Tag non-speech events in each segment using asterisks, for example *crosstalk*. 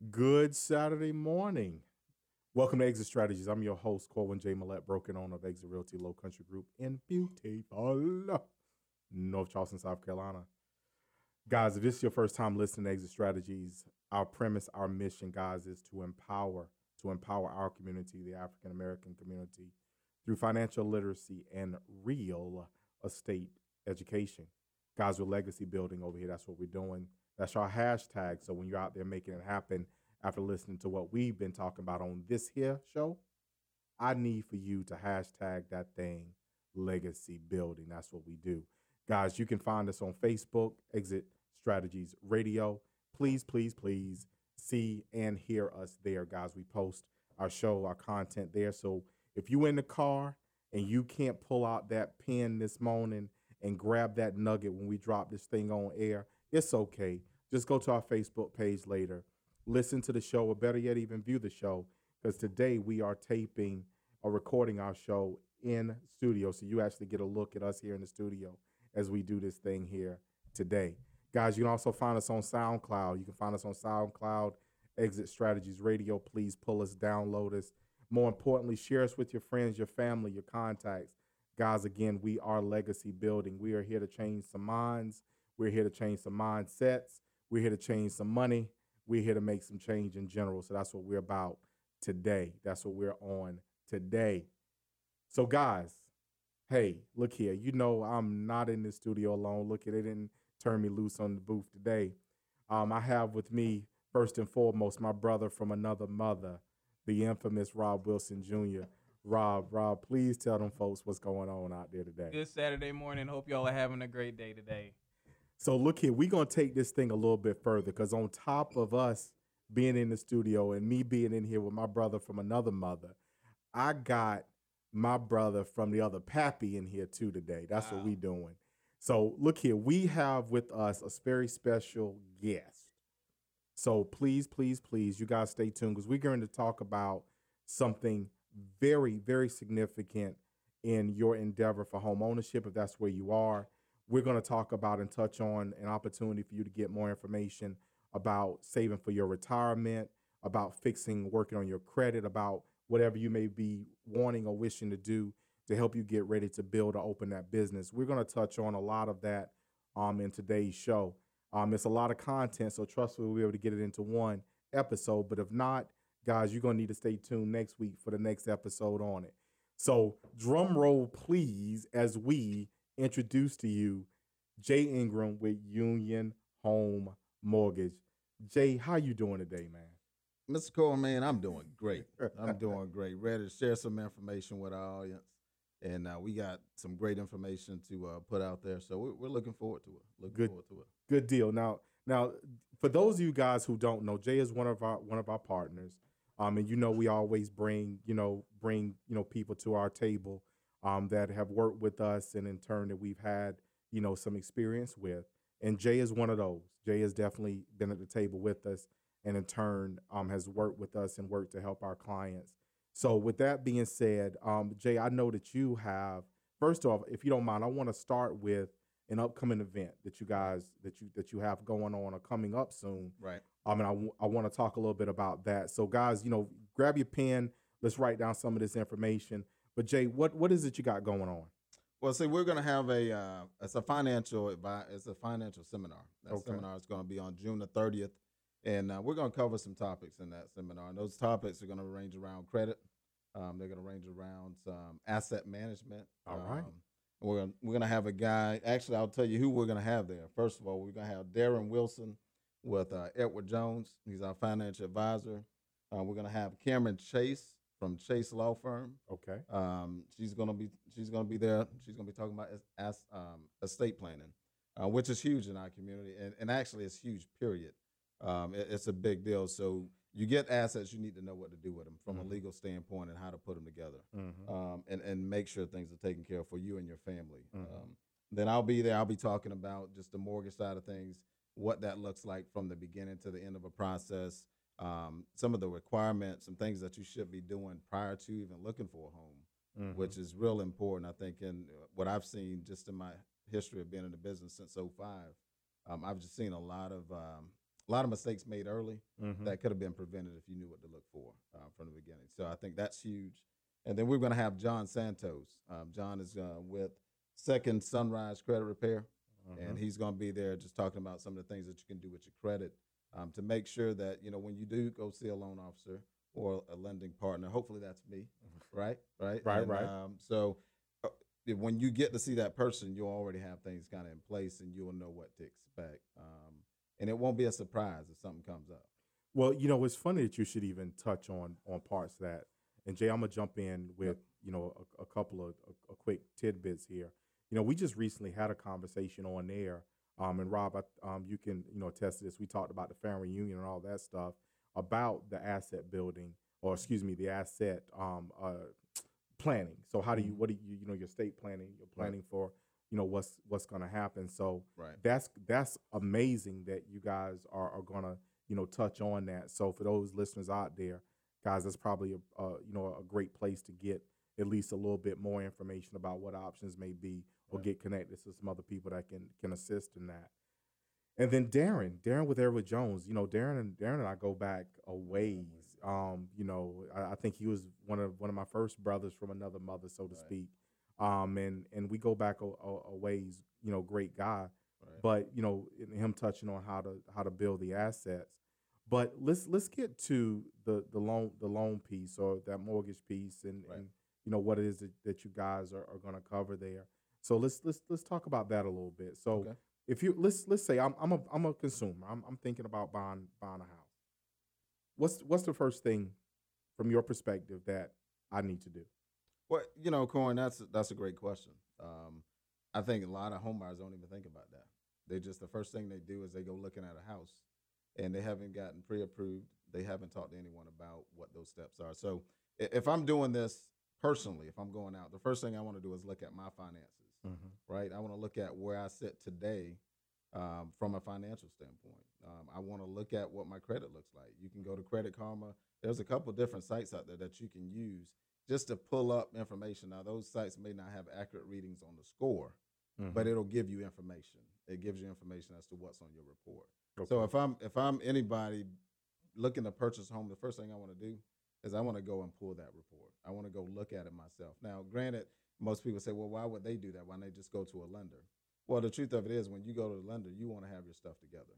Good Saturday morning. Welcome to Exit Strategies. I'm your host, Corwin J. Millette, broken owner of Exit Realty Low Country Group in beautiful North Charleston, South Carolina. Guys, if this is your first time listening to Exit Strategies, our premise, our mission, guys, is to empower, to empower our community, the African American community, through financial literacy and real estate education. Guys, we're legacy building over here. That's what we're doing. That's our hashtag. So when you're out there making it happen after listening to what we've been talking about on this here show, I need for you to hashtag that thing legacy building. That's what we do. Guys, you can find us on Facebook, Exit Strategies Radio. Please, please, please see and hear us there, guys. We post our show, our content there. So if you in the car and you can't pull out that pen this morning and grab that nugget when we drop this thing on air, it's okay. Just go to our Facebook page later, listen to the show, or better yet, even view the show. Because today we are taping or recording our show in studio. So you actually get a look at us here in the studio as we do this thing here today. Guys, you can also find us on SoundCloud. You can find us on SoundCloud, Exit Strategies Radio. Please pull us, download us. More importantly, share us with your friends, your family, your contacts. Guys, again, we are legacy building. We are here to change some minds. We're here to change some mindsets. We're here to change some money. We're here to make some change in general. So that's what we're about today. That's what we're on today. So, guys, hey, look here. You know I'm not in the studio alone. Look at it didn't turn me loose on the booth today. Um, I have with me first and foremost my brother from another mother, the infamous Rob Wilson Jr. Rob, Rob, please tell them folks what's going on out there today. Good Saturday morning. Hope y'all are having a great day today. So look here, we're gonna take this thing a little bit further because on top of us being in the studio and me being in here with my brother from another mother, I got my brother from the other pappy in here too today. That's wow. what we doing. So look here, we have with us a very special guest. So please, please, please, you guys stay tuned because we're going to talk about something very, very significant in your endeavor for home ownership, if that's where you are. We're going to talk about and touch on an opportunity for you to get more information about saving for your retirement, about fixing, working on your credit, about whatever you may be wanting or wishing to do to help you get ready to build or open that business. We're going to touch on a lot of that um, in today's show. Um, it's a lot of content, so trust me, we'll be able to get it into one episode. But if not, guys, you're going to need to stay tuned next week for the next episode on it. So, drum roll, please, as we introduce to you Jay Ingram with Union Home Mortgage. Jay, how you doing today, man? Mr. Cole, man, I'm doing great. *laughs* I'm doing great. Ready to share some information with our audience. And uh, we got some great information to uh, put out there. So we're, we're, looking forward to it. Looking good, forward to it. Good deal. Now, now, for those of you guys who don't know, Jay is one of our one of our partners. Um, and you know we always bring you know bring you know people to our table um, that have worked with us and in turn that we've had, you know, some experience with. And Jay is one of those. Jay has definitely been at the table with us and in turn um, has worked with us and worked to help our clients. So with that being said, um, Jay, I know that you have, first off, if you don't mind, I want to start with an upcoming event that you guys that you that you have going on or coming up soon. Right. I mean, I, w- I want to talk a little bit about that. So guys, you know, grab your pen. Let's write down some of this information. But Jay, what what is it you got going on? Well, see, we're going to have a uh, it's a financial it's a financial seminar. That okay. seminar is going to be on June the thirtieth, and uh, we're going to cover some topics in that seminar. And those topics are going to range around credit. Um, they're going to range around some asset management. All right. Um, we're gonna, we're going to have a guy. Actually, I'll tell you who we're going to have there. First of all, we're going to have Darren Wilson with uh, Edward Jones. He's our financial advisor. Uh, we're going to have Cameron Chase from Chase Law Firm. Okay. Um, she's gonna be she's gonna be there. She's gonna be talking about as, as um, estate planning, uh, which is huge in our community, and, and actually it's huge. Period. Um, it, it's a big deal. So you get assets, you need to know what to do with them from mm-hmm. a legal standpoint and how to put them together, mm-hmm. um, and and make sure things are taken care of for you and your family. Mm-hmm. Um, then I'll be there. I'll be talking about just the mortgage side of things, what that looks like from the beginning to the end of a process um, some of the requirements, some things that you should be doing prior to even looking for a home, mm-hmm. which is real important. I think in what I've seen just in my history of being in the business since 05, um, I've just seen a lot of um, a lot of mistakes made early Mhm. that could have been prevented if you knew what to look for uh, from the beginning. So I think that's huge. And then we're going to have John Santos. Um, John is uh, with Second Sunrise Credit Repair, Mhm. and he's going to be there just talking about some of the things that you can do with your credit um, to make sure that you know when you do go see a loan officer or a lending partner. Hopefully that's me, right? Right. Right, And, right. Um, so uh, when you get to see that person, you'll already have things kind of in place, and you'll know what to expect. Um, and it won't be a surprise if something comes up. Well, you know, it's funny that you should even touch on on parts of that. And Jay, I'm gonna jump in with you know a, a couple of a, a quick tidbits here. You know, we just recently had a conversation on there, um, and Rob, I, um, you can you know attest to this. We talked about the family reunion and all that stuff about the asset building, or excuse me, the asset um, uh, planning. So how do you what do you you know your state planning? You're planning for you know what's what's going to happen. So Right. that's that's amazing that you guys are, are gonna you know touch on that. So for those listeners out there, guys, that's probably a, a you know a great place to get at least a little bit more information about what options may be, or get connected to some other people that can can assist in that. And then Darren, Darren with Edward Jones, you know, Darren and Darren and I go back a ways. Um, you know, I, I think he was one of one of my first brothers from another mother, so to Right. speak. Um, and and we go back a, a, a ways. You know, great guy Right. but you know in him touching on how to how to build the assets but let's let's get to the the loan the loan piece or that mortgage piece and, Right. and you know what it is that, that you guys are, are going to cover there so let's let's let's talk about that a little bit so Okay. if you let's let's say I'm I'm a I'm a consumer I'm I'm thinking about buying buying a house what's what's the first thing from your perspective that I need to do Well, you know, Corwin, that's that's a great question. Um, I think a lot of homebuyers don't even think about that. They just the first thing they do is they go looking at a house, and they haven't gotten pre-approved. They haven't talked to anyone about what those steps are. So if I'm doing this personally, if I'm going out, the first thing I want to do is look at my finances. Right, I want to look at where I sit today um, from a financial standpoint. Um, I want to look at what my credit looks like. You can go to Credit Karma. There's a couple different sites out there that you can use just to pull up information. Now, those sites may not have accurate readings on the score, but it'll give you information. It gives you information as to what's on your report. So if I'm if I'm anybody looking to purchase a home, the first thing I want to do is I want to go and pull that report. I want to go look at it myself. Now, granted, most people say, well, why would they do that? Why don't they just go to a lender? Well, the truth of it is, when you go to the lender, you want to have your stuff together.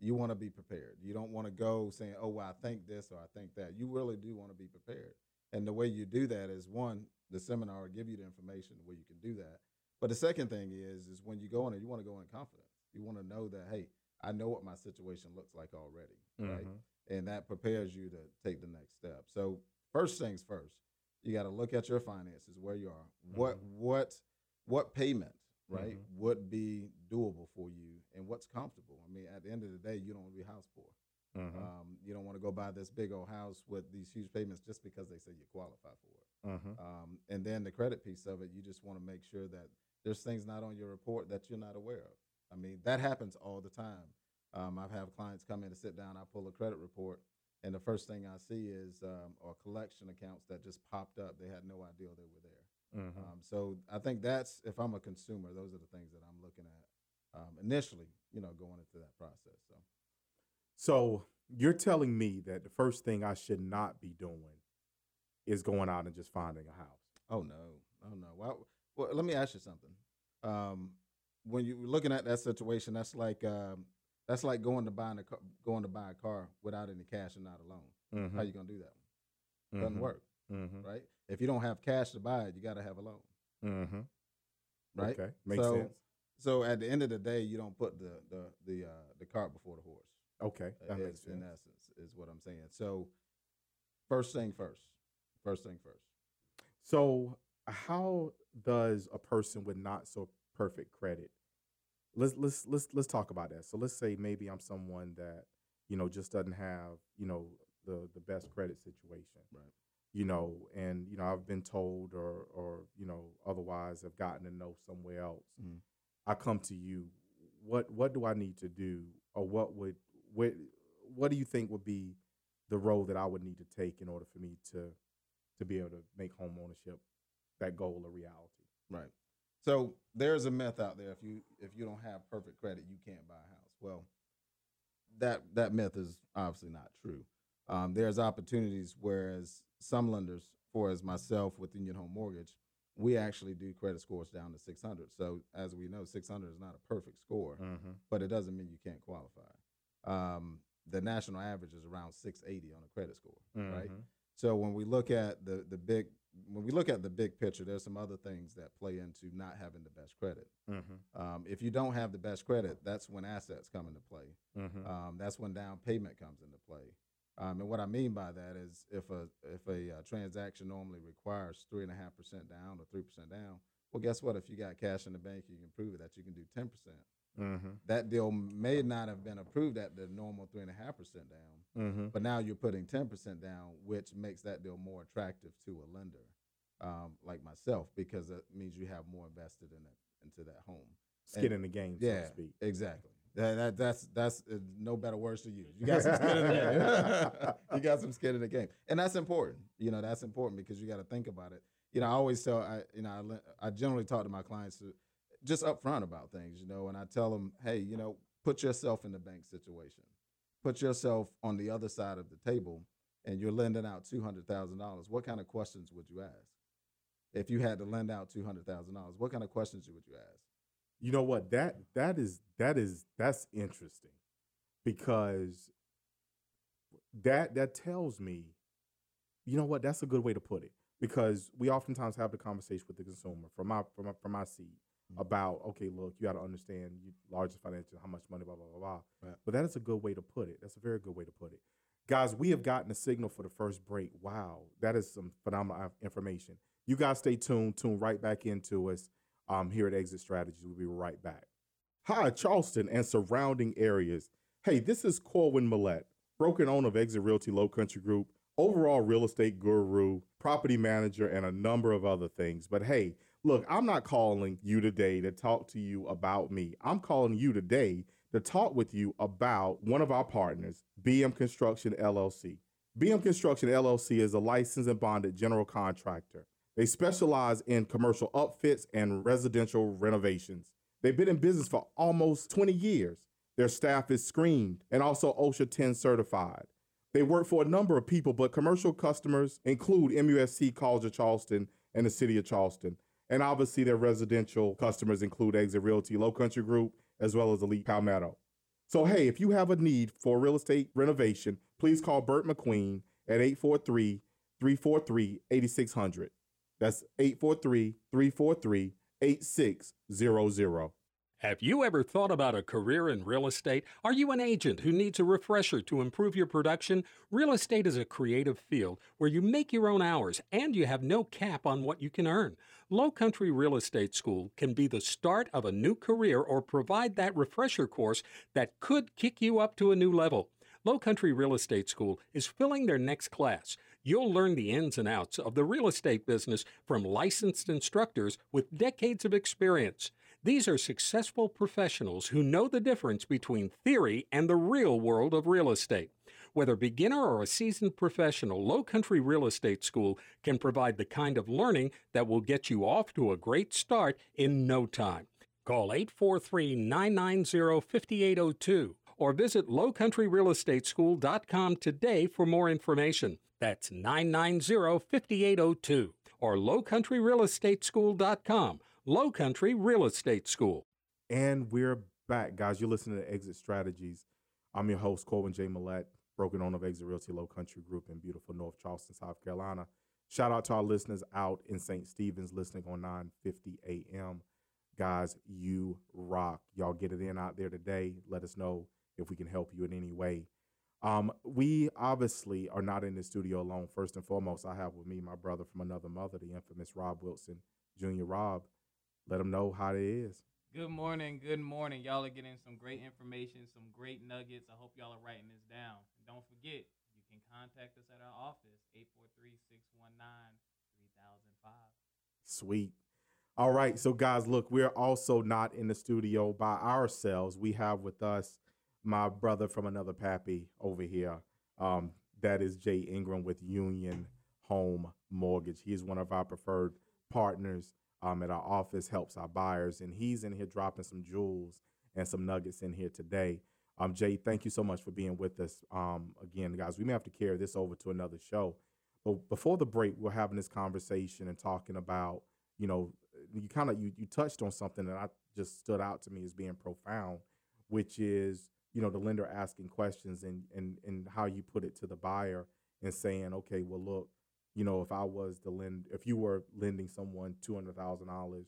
You want to be prepared. You don't want to go saying, oh, well, I think this or I think that. You really do want to be prepared. And the way you do that is one, the seminar will give you the information where you can do that. But the second thing is, is when you go in there, you want to go in confidence. You want to know that, hey, I know what my situation looks like already, right? Mm-hmm. And that prepares you to take the next step. So first things first, you got to look at your finances, where you are, what Mhm. what what payment, right, Mhm. would be doable for you, and what's comfortable. I mean, at the end of the day, you don't want to be house poor. Mhm. Um, you don't want to go buy this big old house with these huge payments just because they say you qualify for it. Mhm. Um, and then the credit piece of it, you just want to make sure that there's things not on your report that you're not aware of. I mean, that happens all the time. Um, I've had clients come in to sit down, I pull a credit report, and the first thing I see is um, are collection accounts that just popped up. They had no idea they were there. Mhm. Um, so I think that's if I'm a consumer, those are the things that I'm looking at um, initially. You know, going into that process. So So you're telling me that the first thing I should not be doing is going out and just finding a house. Oh no, oh no. Well, well let me ask you something. Um, when you're looking at that situation, that's like um, that's like going to buying a car, going to buy a car without any cash and not a loan. How you gonna do that? One? Doesn't work, Mm-hmm. right? If you don't have cash to buy it, you got to have a loan, Mm-hmm. right? Okay, makes So- sense. So at the end of the day, you don't put the the the uh, the cart before the horse. Okay, that Uh, makes sense. in essence, is what I'm saying. So first thing first. First thing first. So how does a person with not so perfect credit? Let's let's let's let's talk about that. So let's say maybe I'm someone that you know just doesn't have you know the the best credit situation. Right. You know, and you know I've been told or or you know otherwise have gotten to know somewhere else. Mhm. I come to you. What what do I need to do, or what would what what do you think would be the role that I would need to take in order for me to to be able to make home ownership that goal a reality? Right. So there's a myth out there if you if you don't have perfect credit, you can't buy a house. Well, that that myth is obviously not true. Um, there's opportunities whereas some lenders, for as myself with Union Home Mortgage, we actually do credit scores down to 600. So as we know, 600 is not a perfect score, Mm-hmm. but it doesn't mean you can't qualify. Um, the national average is around 680 on a credit score, right? Mhm. So when we look at the the big when we look at the big picture, there's some other things that play into not having the best credit. Mm-hmm. Um, if you don't have the best credit, that's when assets come into play. Mm-hmm. Um, that's when down payment comes into play. Um, and what I mean by that is if a if a uh, transaction normally requires three and a half percent down or three percent down, well, guess what? If you got cash in the bank, you can prove it that you can do ten percent. Mm-hmm. That deal may not have been approved at the normal three and a half percent down, Mm-hmm. but now you're putting ten percent down, which makes that deal more attractive to a lender, um, like myself, because it means you have more invested in it into that home. Skin in the game, so Yeah, to speak. exactly. That, that that's that's uh, no better words to use. You got some skin in the *laughs* game. *laughs* you got some skin in the game, and that's important. You know, that's important because you got to think about it. You know, I always tell I you know I, I generally talk to my clients to, just upfront about things. You know, and I tell them, hey, you know, put yourself in the bank situation. Put yourself on the other side of the table, and you're lending out two hundred thousand dollars. What kind of questions would you ask? If you had to lend out two hundred thousand dollars, what kind of questions would you ask? You know what? That that is that is that's interesting because that that tells me, you know what? That's a good way to put it because we oftentimes have the conversation with the consumer from my from my, from my seat Mhm. about okay, look, you got to understand you largest financial, how much money, blah blah blah blah. Right. But that is a good way to put it. That's a very good way to put it. Guys, we have gotten a signal for the first break. Wow, that is some phenomenal information. You guys stay tuned. Tune right back into us um, here at Exit Strategies. We'll be right back. Hi, Charleston and surrounding areas. Hey, this is Corwin Millette, broken owner of Exit Realty Low Country Group, overall real estate guru, property manager, and a number of other things. But hey, look, I'm not calling you today to talk to you about me. I'm calling you today to talk with you about one of our partners, BM Construction LLC. BM Construction LLC is a licensed and bonded general contractor. They specialize in commercial upfits and residential renovations. They've been in business for almost 20 years. Their staff is screened and also OSHA 10 certified. They work for a number of people, but commercial customers include MUSC College of Charleston and the City of Charleston. And obviously, their residential customers include Exit Realty Low Country Group as well as Elite Palmetto. So, hey, if you have a need for real estate renovation, please call Bert McQueen at 843 343 8600. That's 843 343 8600. Have you ever thought about a career in real estate? Are you an agent who needs a refresher to improve your production? Real estate is a creative field where you make your own hours and you have no cap on what you can earn. Low Country Real Estate School can be the start of a new career or provide that refresher course that could kick you up to a new level. Low Country Real Estate School is filling their next class. You'll learn the ins and outs of the real estate business from licensed instructors with decades of experience. These are successful professionals who know the difference between theory and the real world of real estate. Whether beginner or a seasoned professional, Low Country Real Estate School can provide the kind of learning that will get you off to a great start in no time. Call 843 990 5802 or visit lowcountryrealestateschool.com today for more information. That's 990 5802 or lowcountryrealestateschool.com. Low Country Real Estate School. And we're back, guys. You're listening to Exit Strategies. I'm your host, Corwin J. Millette, broken owner of Exit Realty Low Country Group in beautiful North Charleston, South Carolina. Shout out to our listeners out in St. Stephen's listening on 950 AM. Guys, you rock. Y'all get it in out there today. Let us know if we can help you in any way. Um, we obviously are not in the studio alone. First and foremost, I have with me my brother from another mother, the infamous Rob Wilson, Junior Rob. Let them know how it is. Good morning, good morning. Y'all are getting some great information, some great nuggets. I hope y'all are writing this down. And don't forget, you can contact us at our office, 843 619 3005. Sweet. All right. So, guys, look, we're also not in the studio by ourselves. We have with us my brother from another pappy over here. Um, that is Jay Ingram with Union Home Mortgage. He is one of our preferred partners um, at our office, helps our buyers, and he's in here dropping some jewels and some nuggets in here today. Um, Jay, thank you so much for being with us. Um, again, guys, we may have to carry this over to another show. But before the break, we're having this conversation and talking about, you know, you kind of you you touched on something that I just stood out to me as being profound, which is you know the lender asking questions and and and how you put it to the buyer and saying, okay, well look, you know, if I was the lend, if you were lending someone two hundred thousand dollars,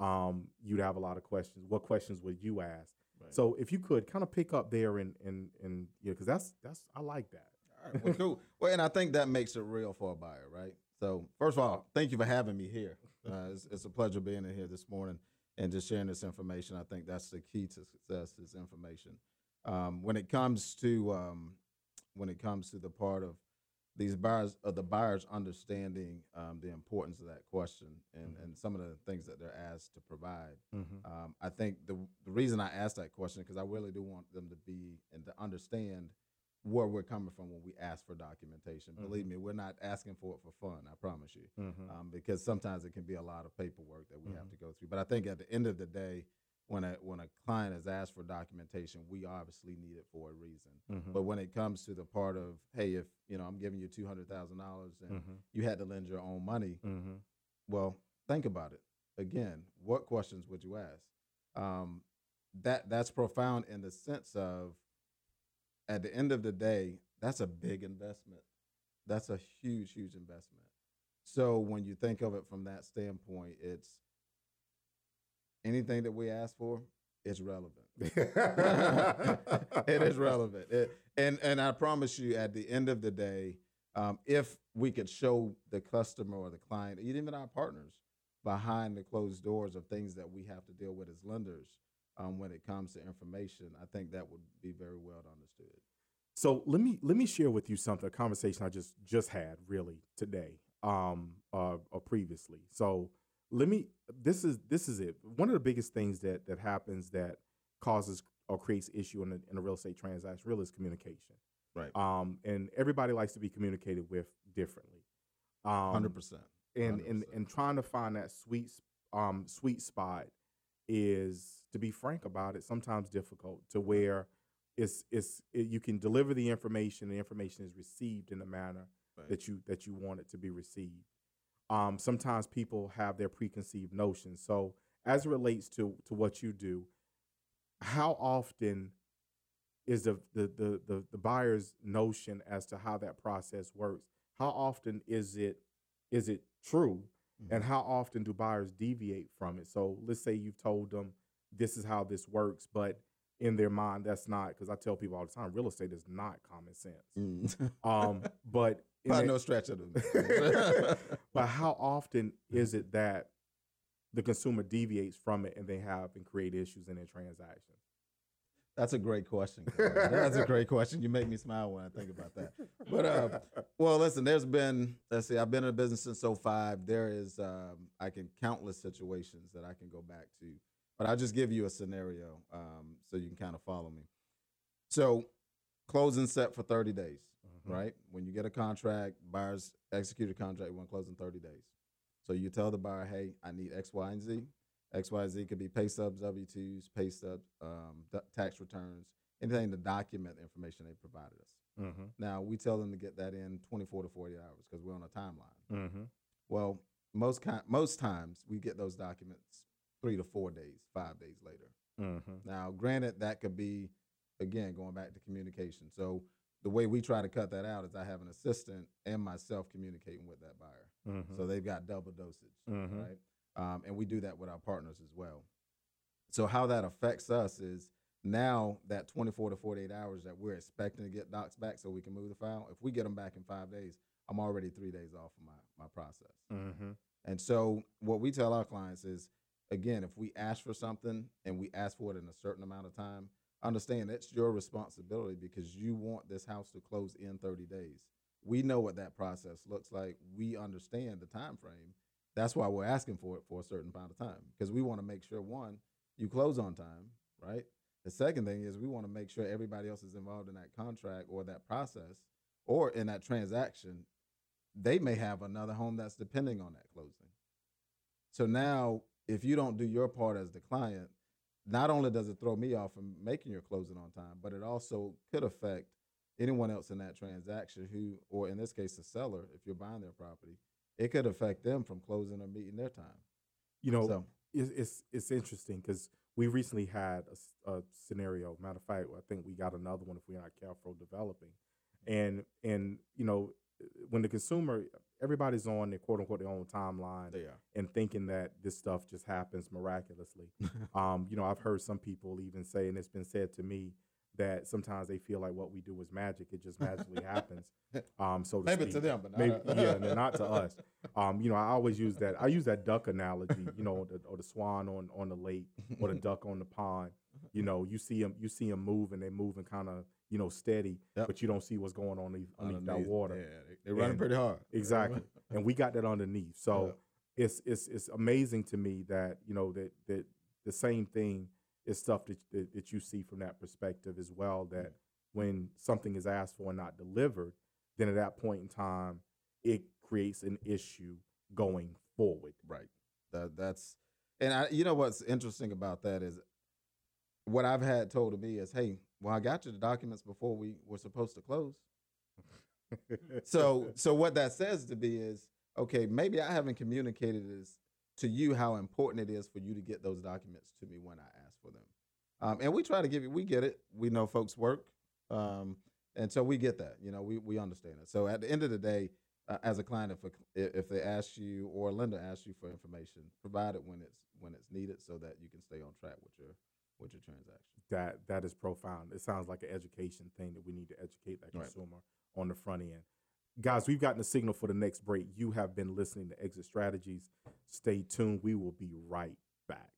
um, you'd have a lot of questions. What questions would you ask? Right. So if you could kind of pick up there and and and yeah, because that's that's I like that. All right, well, cool. *laughs* Well, and I think that makes it real for a buyer, right? So, first of all, thank you for having me here. *laughs* Uh, it's, it's a pleasure being in here this morning and just sharing this information. I think that's the key to success is information. Um, when it comes to um, when it comes to the part of these buyers of the buyers understanding um, the importance of that question and, Mhm. and some of the things that they're asked to provide. Mm-hmm. Um, I think the the reason I asked that question because I really do want them to be and to understand where we're coming from when we ask for documentation. Believe me, we're not asking for it for fun. I promise you, Mm-hmm. um, because sometimes it can be a lot of paperwork that we have Mhm. to go through. But I think at the end of the day, when a when a client has asked for documentation, we obviously need it for a reason. Mm-hmm. But when it comes to the part of hey, if you know I'm giving you two hundred thousand dollars and Mm-hmm. you had to lend your own money, Mm-hmm. well, think about it. Again, what questions would you ask? Um, that that's profound in the sense of, at the end of the day, that's a big investment. That's a huge, huge investment. So when you think of it from that standpoint, it's anything that we ask for is relevant. *laughs* *laughs* it is relevant. It- and and I promise you, at the end of the day, um, if we could show the customer or the client, even our partners, behind the closed doors of things that we have to deal with as lenders, um, when it comes to information, I think that would be very well understood. So let me let me share with you something. A conversation I just just had really today, um, uh, or previously. So let me. This is this is it. One of the biggest things that that happens that causes or creates issue in a, in a real estate transaction really is communication. Right. Um, and everybody likes to be communicated with differently. Um, Hundred percent. and and 100%. and trying to find that sweet um sweet spot is to be frank about it sometimes difficult to where it's it's it, you can deliver the information the information is received in the manner Right. that you that you want it to be received um sometimes people have their preconceived notions. So as it relates to to what you do how often is the the the the, the buyer's notion as to how that process works? How often is it is it true? And how often do buyers deviate from it? So let's say you've told them this is how this works but in their mind that's not because i tell people all the time real estate is not common sense. Mm. um *laughs* but By that- no stretch of the. *laughs* but how often is it that the consumer deviates from it and they have and create issues in their transactions That's a great question. That's a great question. You make me smile when I think about that. But uh, well, listen. There's been let's see. I've been in the business since 05. There is um, I can countless situations that I can go back to. But I'll just give you a scenario um, so you can kind of follow me. So closing set for 30 days, Mhm. right? When you get a contract, buyers execute a contract, want to close in 30 days. So you tell the buyer, hey, I need X, Y, and Z. X, Y, Z could be pay stubs, W twos, pay stubs, um, d- tax returns, anything to document the information they provided us. mm-hmm. Now we tell them to get that in 24 to 40 hours because we're on a timeline. Mm-hmm. Well, most ki- most times we get those documents three to four days, five days later. Mm-hmm. Now, granted, that could be again going back to communication. So the way we try to cut that out is I have an assistant and myself communicating with that buyer, Mm-hmm. so they've got double dosage Mhm. right? Um, and we do that with our partners as well. So how that affects us is now that 24 to 48 hours that we're expecting to get docs back so we can move the file. If we get them back in five days, I'm already three days off of my my process. Mm-hmm. And so what we tell our clients is, again, if we ask for something and we ask for it in a certain amount of time, understand it's your responsibility because you want this house to close in 30 days. We know what that process looks like. We understand the time frame. That's why we're asking for it for a certain amount of time because we want to make sure one, you close on time, right? The second thing is we want to make sure everybody else is involved in that contract or that process or in that transaction they may have another home that's depending on that closing. So now, if you don't do your part as the client, not only does it throw me off from making your closing on time, but it also could affect anyone else in that transaction who, or in this case, the seller, if you're buying their property, it could affect them from closing or meeting their time. You know, So- it's it's, it's interesting because we recently had a scenario. Matter of fact, I think we got another one if we're not careful developing, and and you know, when the consumer, everybody's on their quote unquote their own timeline They are. and thinking that this stuff just happens miraculously. *laughs* um, you know, I've heard some people even say, and it's been said to me that sometimes they feel like what we do is magic; it just magically happens. *laughs* Um, so to Maybe speak. to them, but not Maybe, us. yeah, no, not to us. Um, you know, I always use that. I use that duck analogy. You know, the, or the swan on on the lake, or the *laughs* duck on the pond. You know, you see them, you see them move, and they're moving kind of, you know, steady, Yep. but you don't see what's going on underneath, underneath that water. Yeah, they're running And- pretty hard. Exactly, and we got that underneath. So it's it's it's amazing to me that you know that that the same thing is stuff that that, that you see from that perspective as well. That mm. when something is asked for and not delivered, then at that point in time, it creates an issue going forward. Right. That that's and I you know what's interesting about that is what I've had told to me is, hey, well, I got you the documents before we were supposed to close. So so what that says to me is, okay, maybe I haven't communicated this to you how important it is for you to get those documents to me when I ask for them. Um, and we try to give you, we get it. We know folks work. Um, and so we get that, you know, we, we understand it. So at the end of the day, uh, as a client, if, a, if they ask you or a lender asks you for information, provide it when it's, when it's needed so that you can stay on track with your, with your transaction. that that is profound. It sounds like an education thing that we need to educate that Right. consumer on the front end. Guys, we've gotten a signal for the next break. You have been listening to Exit Strategies. Stay tuned. We will be right back.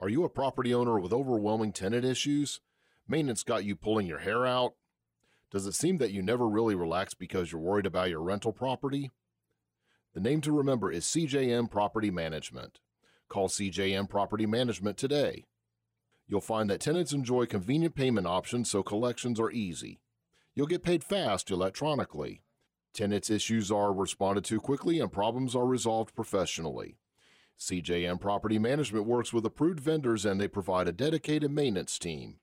Are you a property owner with overwhelming tenant issues? Maintenance got you pulling your hair out? Does it seem that you never really relax because you're worried about your rental property? The name to remember is CJM Property Management. Call CJM Property Management today. You'll find that tenants enjoy convenient payment options so collections are easy. You'll get paid fast electronically. Tenants' issues are responded to quickly and problems are resolved professionally. CJM Property Management works with approved vendors and they provide a dedicated maintenance team.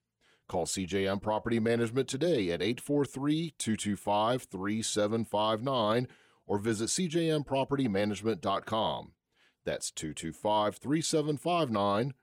Call CJM Property Management today at 843 225 3759 or visit CJMPropertyManagement.com. That's 225 3759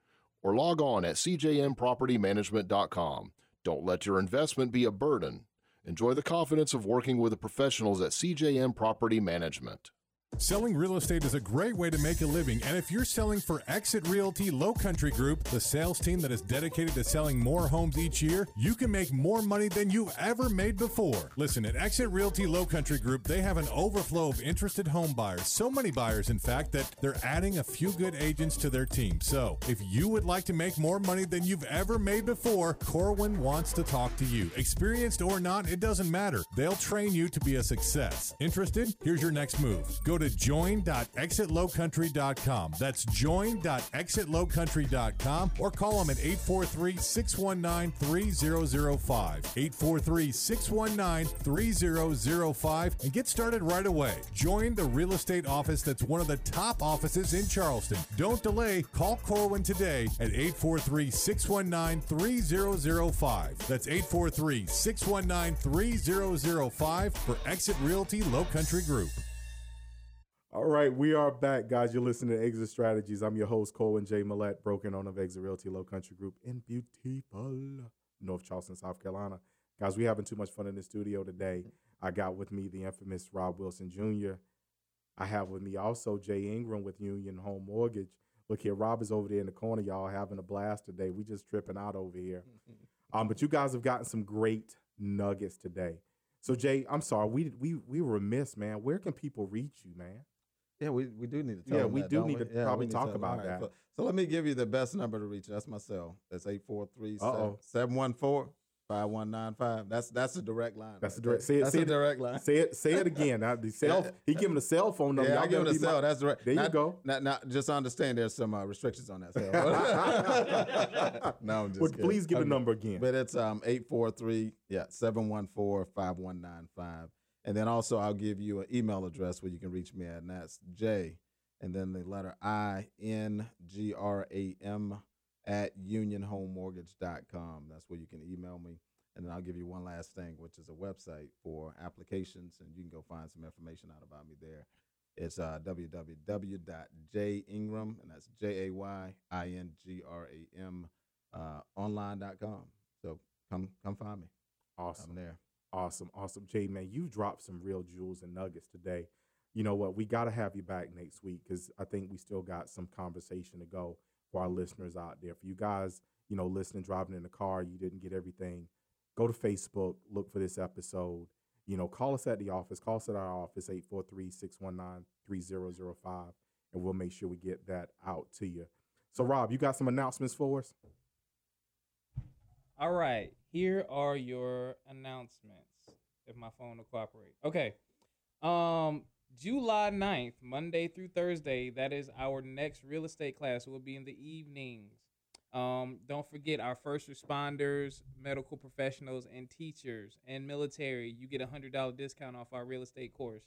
or log on at CJMPropertyManagement.com. Don't let your investment be a burden. Enjoy the confidence of working with the professionals at CJM Property Management. Selling real estate is a great way to make a living, and if you're selling for Exit Realty Low Country Group, the sales team that is dedicated to selling more homes each year, you can make more money than you've ever made before. Listen, at Exit Realty Low Country Group, they have an overflow of interested home buyers. So many buyers, in fact, that they're adding a few good agents to their team. So, if you would like to make more money than you've ever made before, Corwin wants to talk to you. Experienced or not, it doesn't matter. They'll train you to be a success. Interested? Here's your next move. Go to join.exitlowcountry.com. That's join.exitlowcountry.com or call them at 843 619 3005. 843 619 3005 and get started right away. Join the real estate office that's one of the top offices in Charleston. Don't delay. Call Corwin today at 843 619 3005. That's 843 619 3005 for Exit Realty Low Country Group. All right, we are back, guys. You're listening to Exit Strategies. I'm your host, Corwin J. Millette, broken owner of Exit Realty Low Country Group in beautiful North Charleston, South Carolina. Guys, We're having too much fun in the studio today. I got with me the infamous Rob Wilson Jr. I have with me also Jay Ingram with Union Home Mortgage. Look here, Rob is over there in the corner, y'all having a blast today. We just tripping out over here. *laughs* Um, but you guys have gotten some great nuggets today. So Jay, I'm sorry, we we we were remiss, man. Where can people reach you, man? Yeah, we, we do need to tell Yeah, we that, do need we? to Yeah, probably need talk about right, that. So, so let me give you the best number to reach. That's my cell. That's 843 Uh-oh. 714 5195. That's that's a direct line. That's right a direct- say it- That's say a it- direct line. Say it, say it again. Now, the cell, *laughs* he giving a cell phone number. Yeah, I give better a cell. mi- That's right. There you go. Now, now, just understand there's some uh, restrictions on that cell. *laughs* *laughs* no, I'm just Well, please give the Okay. number again. But it's um 843 yeah 714-5195. And then also I'll give you an email address where you can reach me at and that's J and then the letter I N G R A M at unionhomemortgage.com. That's where you can email me. And then I'll give you one last thing, which is a website for applications, and you can go find some information out about me there. It's uh, www.jingram, and that's J A Y I N G R A M, uh, online.com. So come come find me. Awesome. I'm there. Awesome, awesome. Jay, man, you dropped some real jewels and nuggets today. You know what? We got to have you back next week because I think we still got some conversation to go for our listeners out there. For you guys, you know, listening, driving in the car, you didn't get everything. Go to Facebook, look for this episode. You know, call us at the office. Call us at our office, 843 619 3005, and we'll make sure we get that out to you. So, Rob, you got some announcements for us? All right, here are your announcements. If my phone will cooperate. Okay. Um, July 9th, Monday through Thursday, that is our next real estate class. It will be in the evenings. Um, don't forget our first responders, medical professionals, and teachers and military. You get a hundred dollar discount off our real estate course.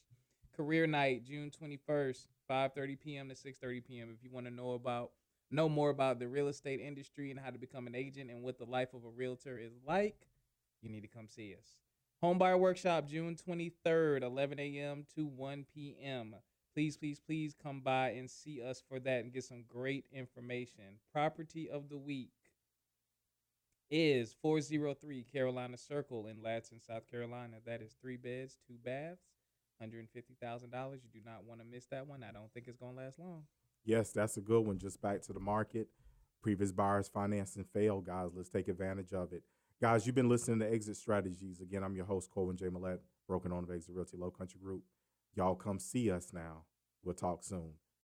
Career night, June twenty first, five thirty p.m. to six thirty p.m. If you want to know about know more about the real estate industry and how to become an agent and what the life of a realtor is like, you need to come see us. Homebuyer Workshop, June 23rd, 11 a.m. to 1 p.m. Please, please, please come by and see us for that and get some great information. Property of the week is 403 Carolina Circle in Ladson, South Carolina. That is three beds, two baths, $150,000. You do not want to miss that one. I don't think it's going to last long. Yes, that's a good one. Just back to the market. Previous buyers financing failed, guys. Let's take advantage of it. Guys, you've been listening to Exit Strategies. Again, I'm your host, Corwin J. Millette, broken on of Exit Realty Low Country Group. Y'all come see us now. We'll talk soon.